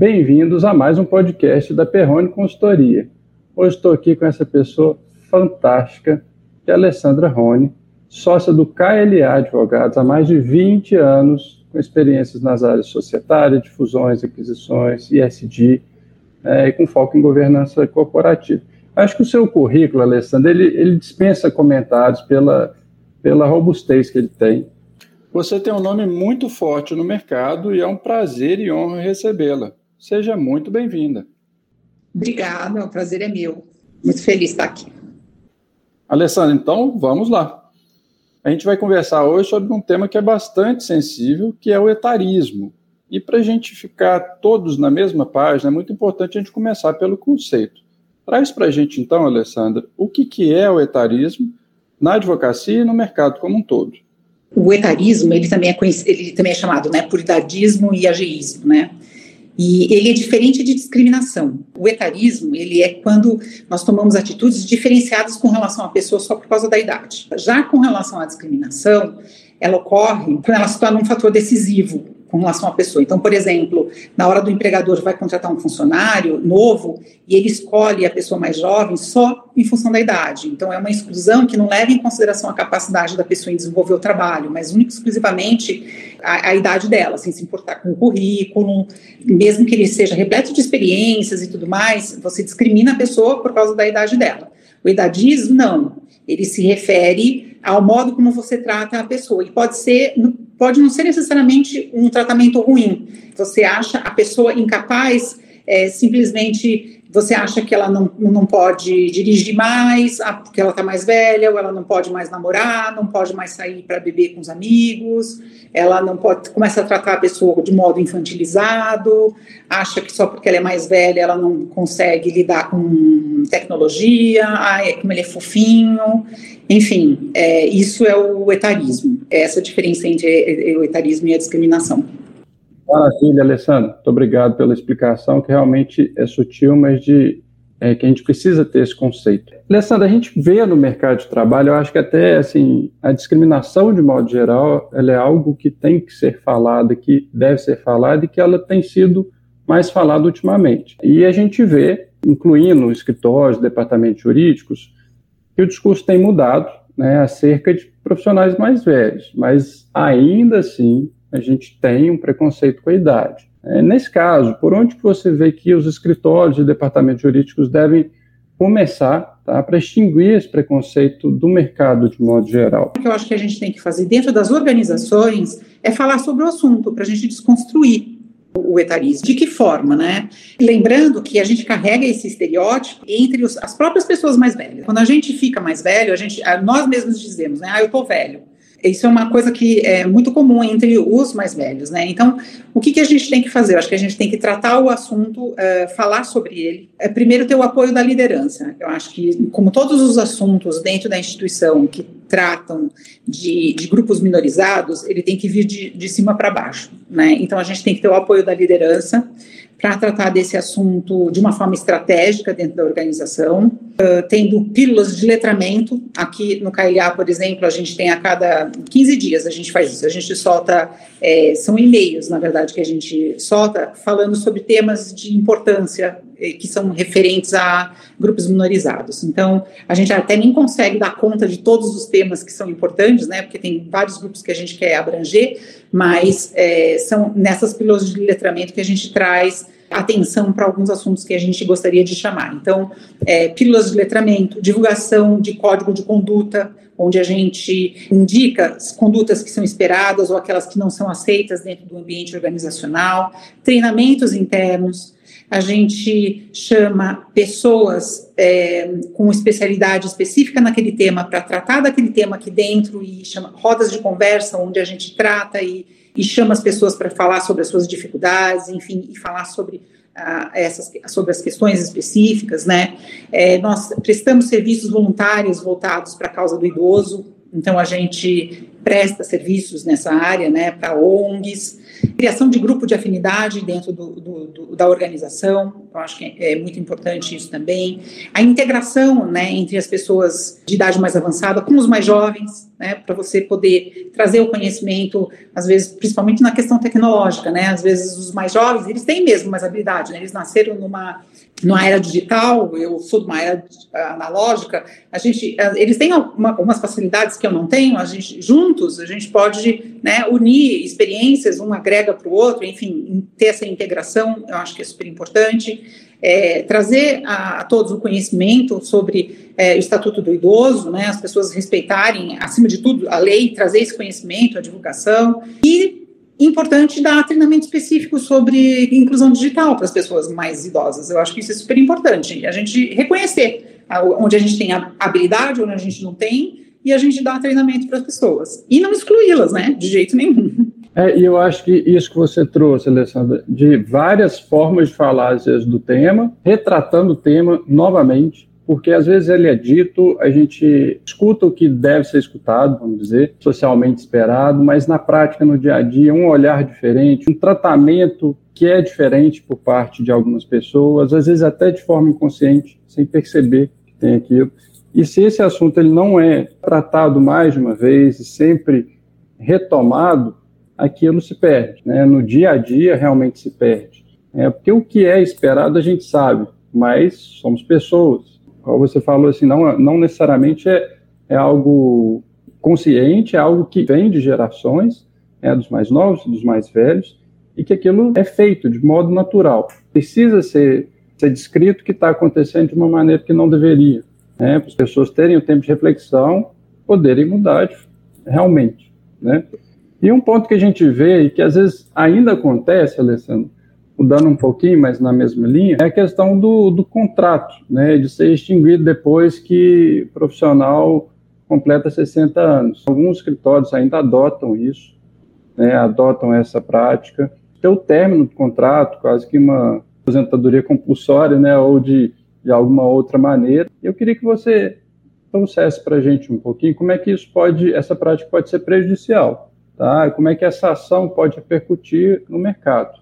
bem-vindos a mais um podcast da Perrone Consultoria. Hoje estou aqui com essa pessoa fantástica, que é a Alessandra Rony, sócia do KLA Advogados há mais de 20 anos, com experiências nas áreas societária, de fusões, aquisições, ISD, é, e com foco em governança corporativa. Acho que o seu currículo, Alessandra, ele, ele dispensa comentários pela, pela robustez que ele tem. Você tem um nome muito forte no mercado e é um prazer e honra recebê-la. Seja muito bem-vinda. Obrigada, o prazer é meu. Muito feliz de estar aqui. Alessandra, então vamos lá. A gente vai conversar hoje sobre um tema que é bastante sensível, que é o etarismo. E para a gente ficar todos na mesma página, é muito importante a gente começar pelo conceito. Traz para a gente, então, Alessandra, o que, que é o etarismo na advocacia e no mercado como um todo. O etarismo, ele também é, ele também é chamado né, puridadismo e ageísmo, né? E ele é diferente de discriminação. O etarismo, ele é quando nós tomamos atitudes diferenciadas com relação à pessoa só por causa da idade. Já com relação à discriminação, ela ocorre quando ela se torna um fator decisivo com relação à pessoa. Então, por exemplo, na hora do empregador vai contratar um funcionário novo e ele escolhe a pessoa mais jovem só em função da idade. Então, é uma exclusão que não leva em consideração a capacidade da pessoa em desenvolver o trabalho, mas única e exclusivamente a, a idade dela, sem se importar com o currículo, mesmo que ele seja repleto de experiências e tudo mais, você discrimina a pessoa por causa da idade dela. O idadismo, não. Ele se refere ao modo como você trata a pessoa. E pode ser, pode não ser necessariamente um tratamento ruim. Você acha a pessoa incapaz, é, simplesmente você acha que ela não, não pode dirigir mais, ah, porque ela está mais velha, ou ela não pode mais namorar, não pode mais sair para beber com os amigos, ela não pode, começa a tratar a pessoa de modo infantilizado, acha que só porque ela é mais velha ela não consegue lidar com tecnologia, ai, como ele é fofinho, enfim, é, isso é o etarismo, é essa diferença entre o etarismo e a discriminação. Maravilha, Alessandro. Muito obrigado pela explicação, que realmente é sutil, mas de é, que a gente precisa ter esse conceito. Alessandro, a gente vê no mercado de trabalho, eu acho que até assim, a discriminação, de modo geral, ela é algo que tem que ser falado, que deve ser falado e que ela tem sido mais falada ultimamente. E a gente vê, incluindo escritórios, departamentos jurídicos, que o discurso tem mudado né, acerca de profissionais mais velhos, mas ainda assim a gente tem um preconceito com a idade. É, nesse caso, por onde que você vê que os escritórios e departamentos jurídicos devem começar tá, para extinguir esse preconceito do mercado de modo geral? O que eu acho que a gente tem que fazer dentro das organizações é falar sobre o assunto, para a gente desconstruir o etarismo. De que forma, né? Lembrando que a gente carrega esse estereótipo entre os, as próprias pessoas mais velhas. Quando a gente fica mais velho, a gente, nós mesmos dizemos, né? Ah, eu tô velho. Isso é uma coisa que é muito comum entre os mais velhos, né? Então, o que, que a gente tem que fazer? Eu acho que a gente tem que tratar o assunto, uh, falar sobre ele. É, primeiro, ter o apoio da liderança. Eu acho que, como todos os assuntos dentro da instituição que tratam de, de grupos minorizados, ele tem que vir de, de cima para baixo, né? Então, a gente tem que ter o apoio da liderança para tratar desse assunto de uma forma estratégica dentro da organização, uh, tendo pílulas de letramento. Aqui no KLA, por exemplo, a gente tem a cada 15 dias a gente faz isso. A gente solta, é, são e-mails, na verdade, que a gente solta, falando sobre temas de importância que são referentes a grupos minorizados. Então, a gente até nem consegue dar conta de todos os temas que são importantes, né? Porque tem vários grupos que a gente quer abranger, mas é, são nessas pílulas de letramento que a gente traz atenção para alguns assuntos que a gente gostaria de chamar. Então, é, pílulas de letramento, divulgação de código de conduta, onde a gente indica as condutas que são esperadas ou aquelas que não são aceitas dentro do ambiente organizacional, treinamentos internos, a gente chama pessoas é, com especialidade específica naquele tema para tratar daquele tema aqui dentro e chama rodas de conversa onde a gente trata e, e chama as pessoas para falar sobre as suas dificuldades, enfim, e falar sobre ah, essas sobre as questões específicas, né? É, nós prestamos serviços voluntários voltados para a causa do idoso, então a gente presta serviços nessa área, né, para ONGs criação de grupo de afinidade dentro do, do, do, da organização, eu acho que é, muito importante isso também. A integração né, entre as pessoas de idade mais avançada com os mais jovens, né, para você poder trazer o conhecimento, às vezes, principalmente na questão tecnológica, né, às vezes os mais jovens, eles têm mesmo mais habilidade, né, eles nasceram numa, numa era digital, eu sou de uma era analógica, a gente, eles têm uma, algumas facilidades que eu não tenho, a gente, juntos, a gente pode né, unir experiências, um agrega para o outro, enfim, ter essa integração, eu acho que é super importante. É, trazer a, a, todos o conhecimento sobre é, o Estatuto do Idoso, né, as pessoas respeitarem, acima de tudo, a lei, trazer esse conhecimento, a divulgação, e importante dar treinamento específico sobre inclusão digital para as pessoas mais idosas. Eu acho que isso é super importante, a gente reconhecer onde a gente tem habilidade, onde a gente não tem, e a gente dá treinamento para as pessoas. E não excluí-las, né? De jeito nenhum. É, e eu acho que isso que você trouxe, Alessandra, de várias formas de falar, às vezes, do tema, retratando o tema novamente, porque às vezes ele é dito, a gente escuta o que deve ser escutado, vamos dizer, socialmente esperado, mas na prática, no dia a dia, um olhar diferente, um tratamento que é diferente por parte de algumas pessoas, às vezes até de forma inconsciente, sem perceber que tem aquilo. E se esse assunto ele não é tratado mais de uma vez e sempre retomado, aquilo se perde. Né? No dia a dia, realmente se perde. É, porque o que é esperado a gente sabe, mas somos pessoas. Como você falou assim, não, não necessariamente é, é algo consciente, é algo que vem de gerações, é, dos mais novos, dos mais velhos, e que aquilo é feito de modo natural. Precisa ser, ser descrito que está acontecendo de uma maneira que não deveria né, para as pessoas terem o tempo de reflexão, poderem mudar realmente, né? E um ponto que a gente vê e que às vezes ainda acontece, Alessandro, mudando um pouquinho, mas na mesma linha, é a questão do, do contrato, né, de ser extinguido depois que o profissional completa 60 anos. Alguns escritórios ainda adotam isso, né, adotam essa prática. Ter o término do contrato, quase que uma aposentadoria compulsória, né, ou de de alguma outra maneira. Eu queria que você trouxesse para a gente um pouquinho como é que isso pode, essa prática pode ser prejudicial, tá? Como é que essa ação pode repercutir no mercado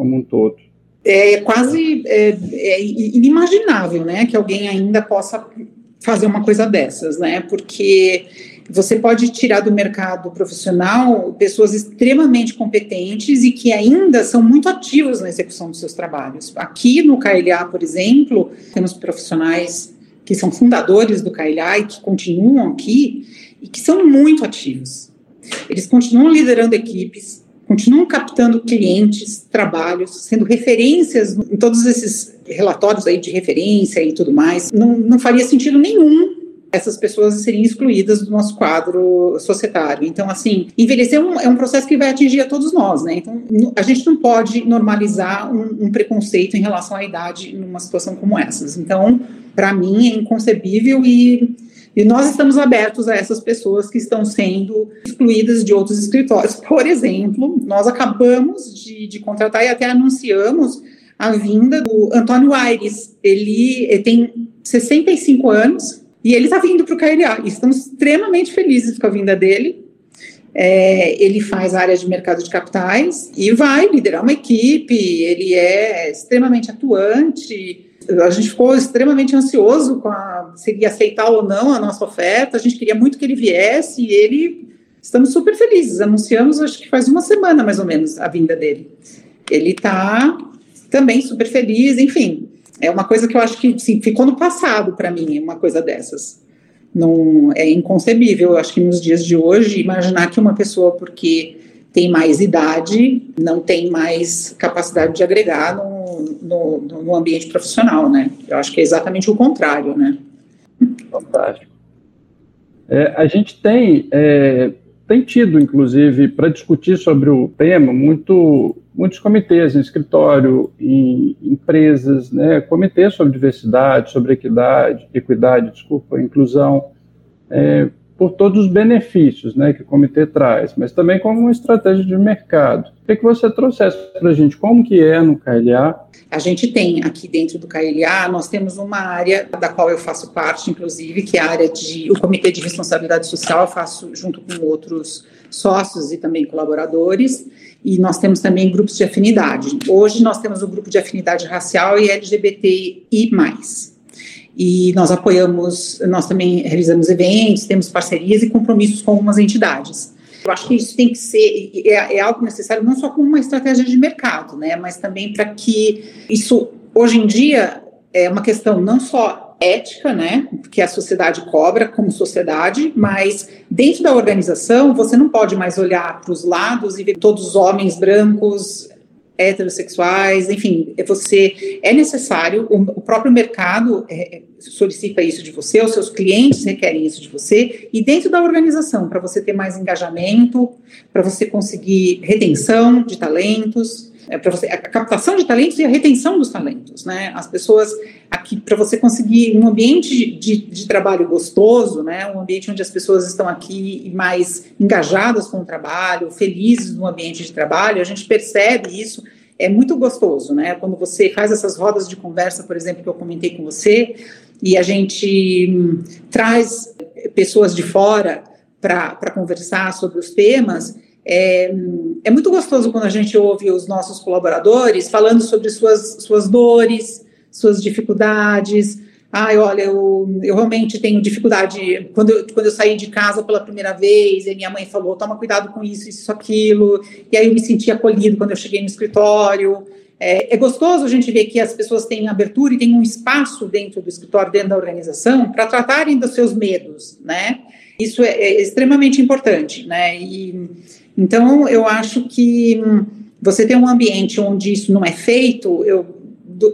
como um todo. É quase é, é inimaginável, né, que alguém ainda possa fazer uma coisa dessas, né? Porque você pode tirar do mercado profissional pessoas extremamente competentes e que ainda são muito ativos na execução dos seus trabalhos. Aqui no KLA, por exemplo, temos profissionais que são fundadores do KLA e que continuam aqui e que são muito ativos. Eles continuam liderando equipes, continuam captando clientes, trabalhos, sendo referências em todos esses relatórios aí de referência e tudo mais. Não, não faria sentido nenhum essas pessoas seriam excluídas do nosso quadro societário. Então, assim, envelhecer é um, é um processo que vai atingir a todos nós, né? Então, a gente não pode normalizar um, um preconceito em relação à idade numa situação como essas. Então, para mim, é inconcebível e e nós estamos abertos a essas pessoas que estão sendo excluídas de outros escritórios. Por exemplo, nós acabamos de, de contratar e até anunciamos a vinda do Antônio Aires. Ele, ele tem 65 anos, e ele está vindo para o KLA. Estamos extremamente felizes com a vinda dele. É, ele faz área de mercado de capitais e vai liderar uma equipe. Ele é extremamente atuante. A gente ficou extremamente ansioso com a, se ele ia aceitar ou não a nossa oferta. A gente queria muito que ele viesse e ele. Estamos super felizes. Anunciamos, acho que faz uma semana mais ou menos, a vinda dele. Ele está também super feliz. Enfim, é uma coisa que eu acho que sim, ficou no passado para mim, uma coisa dessas. Não é inconcebível, eu acho que nos dias de hoje imaginar que uma pessoa porque tem mais idade não tem mais capacidade de agregar no, no, no ambiente profissional, né? Eu acho que é exatamente o contrário, né? Fantástico. É, a gente tem é, tem tido, inclusive, para discutir sobre o tema, muito, muitos comitês em escritório, em empresas, né, comitês sobre diversidade, sobre equidade, equidade, desculpa, inclusão, é, por todos os benefícios né, que o comitê traz, mas também como uma estratégia de mercado. O que você trouxesse para a gente? Como que é no KLA? A gente tem aqui dentro do KLA, nós temos uma área da qual eu faço parte, inclusive, que é a área de o Comitê de Responsabilidade Social, eu faço junto com outros sócios e também colaboradores, e nós temos também grupos de afinidade. Hoje nós temos o grupo de afinidade racial e LGBTI+. E nós apoiamos, nós também realizamos eventos, temos parcerias e compromissos com algumas entidades. Eu acho que isso tem que ser, é, é algo necessário não só como uma estratégia de mercado, né, mas também para que isso, hoje em dia, é uma questão não só ética, né, que a sociedade cobra como sociedade, mas dentro da organização você não pode mais olhar para os lados e ver todos os homens brancos heterossexuais, enfim, você é necessário, o, o próprio mercado é, é, solicita isso de você, os seus clientes requerem isso de você, e dentro da organização, para você ter mais engajamento, para você conseguir retenção de talentos, é, para você a captação de talentos e a retenção dos talentos, né? As pessoas aqui para você conseguir um ambiente de, de, trabalho gostoso, né? Um ambiente onde as pessoas estão aqui mais engajadas com o trabalho, felizes no ambiente de trabalho, a gente percebe isso. É muito gostoso, né? Quando você faz essas rodas de conversa, por exemplo, que eu comentei com você, e a gente hum, traz pessoas de fora para conversar sobre os temas, é, é muito gostoso quando a gente ouve os nossos colaboradores falando sobre suas, suas dores, suas dificuldades. Ai, olha, eu, eu realmente tenho dificuldade. Quando eu, quando eu saí de casa pela primeira vez, e minha mãe falou: toma cuidado com isso, isso, aquilo. E aí eu me senti acolhido quando eu cheguei no escritório. É, é, gostoso a gente ver que as pessoas têm abertura e têm um espaço dentro do escritório, dentro da organização, para tratarem dos seus medos, né? Isso é, é extremamente importante, né? E então, eu acho que hum, você ter um ambiente onde isso não é feito, eu,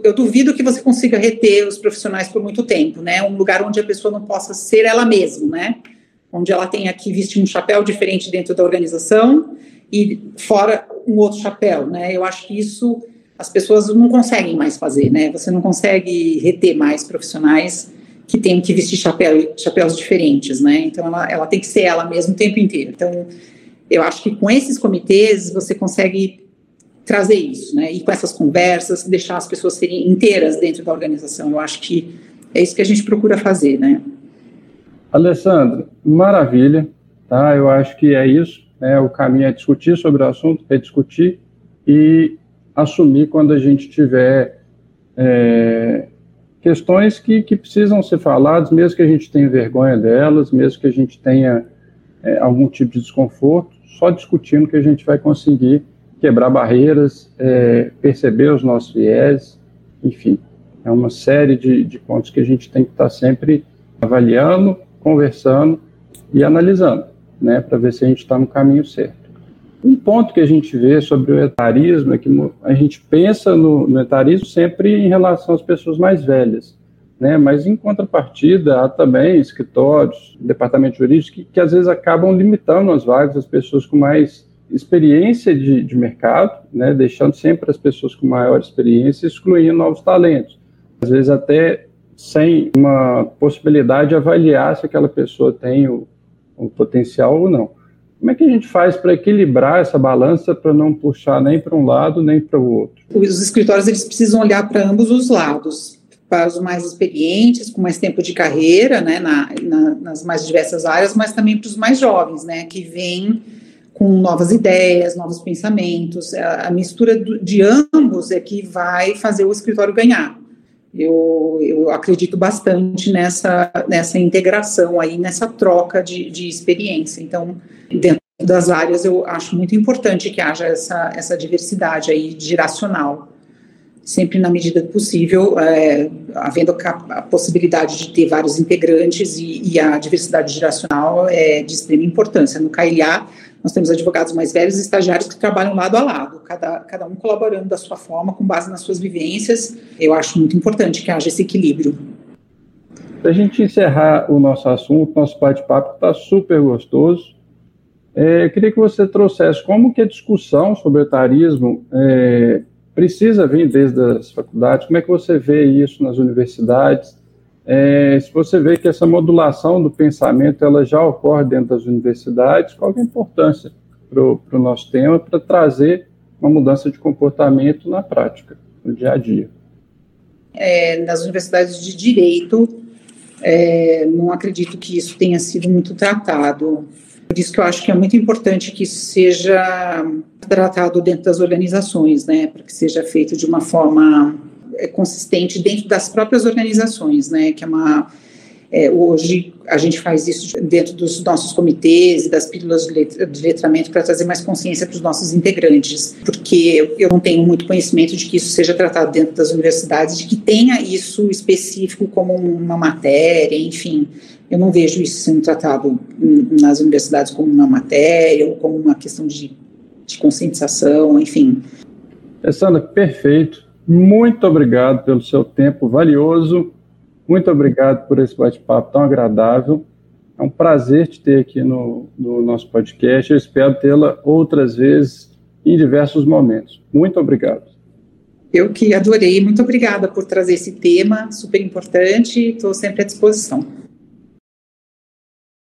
eu duvido que você consiga reter os profissionais por muito tempo, né? Um lugar onde a pessoa não possa ser ela mesma, né? Onde ela tenha que vestir um chapéu diferente dentro da organização e fora um outro chapéu, né? Eu acho que isso as pessoas não conseguem mais fazer, né? Você não consegue reter mais profissionais que tenham que vestir chapéu, chapéus diferentes, né? Então ela, ela tem que ser ela mesma o tempo inteiro. Então eu acho que com esses comitês você consegue trazer isso, né? E com essas conversas, deixar as pessoas serem inteiras dentro da organização. Eu acho que é isso que a gente procura fazer, né? Alessandra, maravilha, tá? Eu acho que é isso. Né? O caminho é discutir sobre o assunto, é discutir e assumir quando a gente tiver é, questões que, que precisam ser faladas, mesmo que a gente tenha vergonha delas, mesmo que a gente tenha é, algum tipo de desconforto, só discutindo que a gente vai conseguir quebrar barreiras, é, perceber os nossos viés, enfim, é uma série de, de pontos que a gente tem que estar sempre avaliando, conversando e analisando, né, para ver se a gente está no caminho certo. Um ponto que a gente vê sobre o etarismo é que a gente pensa no, no etarismo sempre em relação às pessoas mais velhas, né? Mas em contrapartida, há também escritórios, departamentos jurídicos que, que às vezes acabam limitando as vagas às pessoas com mais experiência de, de mercado, né? Deixando sempre as pessoas com maior experiência, excluindo novos talentos. Às vezes até sem uma possibilidade de avaliar se aquela pessoa tem o, o potencial ou não. Como é que a gente faz para equilibrar essa balança para não puxar nem para um lado nem para o outro? Os escritórios eles precisam olhar para ambos os lados para os mais experientes, com mais tempo de carreira, né, na, na, nas mais diversas áreas, mas também para os mais jovens, né, que vêm com novas ideias, novos pensamentos. A, a mistura do, de ambos é que vai fazer o escritório ganhar. Eu, eu acredito bastante nessa, nessa integração aí, nessa troca de, de experiência. Então, dentro das áreas, eu acho muito importante que haja essa, essa diversidade aí geracional sempre na medida possível, é, havendo a, possibilidade de ter vários integrantes e, e, a diversidade geracional é de extrema importância. No CAIA, nós temos advogados mais velhos e estagiários que trabalham lado a lado, cada, cada um colaborando da sua forma, com base nas suas vivências. Eu acho muito importante que haja esse equilíbrio. Para a gente encerrar o nosso assunto, nosso bate-papo está super gostoso. É, eu queria que você trouxesse como que a discussão sobre o etarismo é, precisa vir desde as faculdades? Como é que você vê isso nas universidades? é, se você vê que essa modulação do pensamento ela já ocorre dentro das universidades, qual é a importância para o nosso tema para trazer uma mudança de comportamento na prática, no dia a dia? É, nas universidades de direito, é, não acredito que isso tenha sido muito tratado. Por isso que eu acho que é muito importante que isso seja tratado dentro das organizações, né, para que seja feito de uma forma é, consistente dentro das próprias organizações, né, que é uma é, hoje a gente faz isso dentro dos nossos comitês e das pílulas de letramento para trazer mais consciência para os nossos integrantes, porque eu não tenho muito conhecimento de que isso seja tratado dentro das universidades, de que tenha isso específico como uma matéria, enfim. Eu não vejo isso sendo tratado nas universidades como uma matéria ou como uma questão de, de conscientização, enfim. Sandra, perfeito. Muito obrigado pelo seu tempo valioso muito obrigado por esse bate-papo tão agradável. É um prazer te ter aqui no, no nosso podcast. Eu espero tê-la outras vezes em diversos momentos. Muito obrigado. Eu que adorei. Muito obrigada por trazer esse tema super importante. Estou sempre à disposição.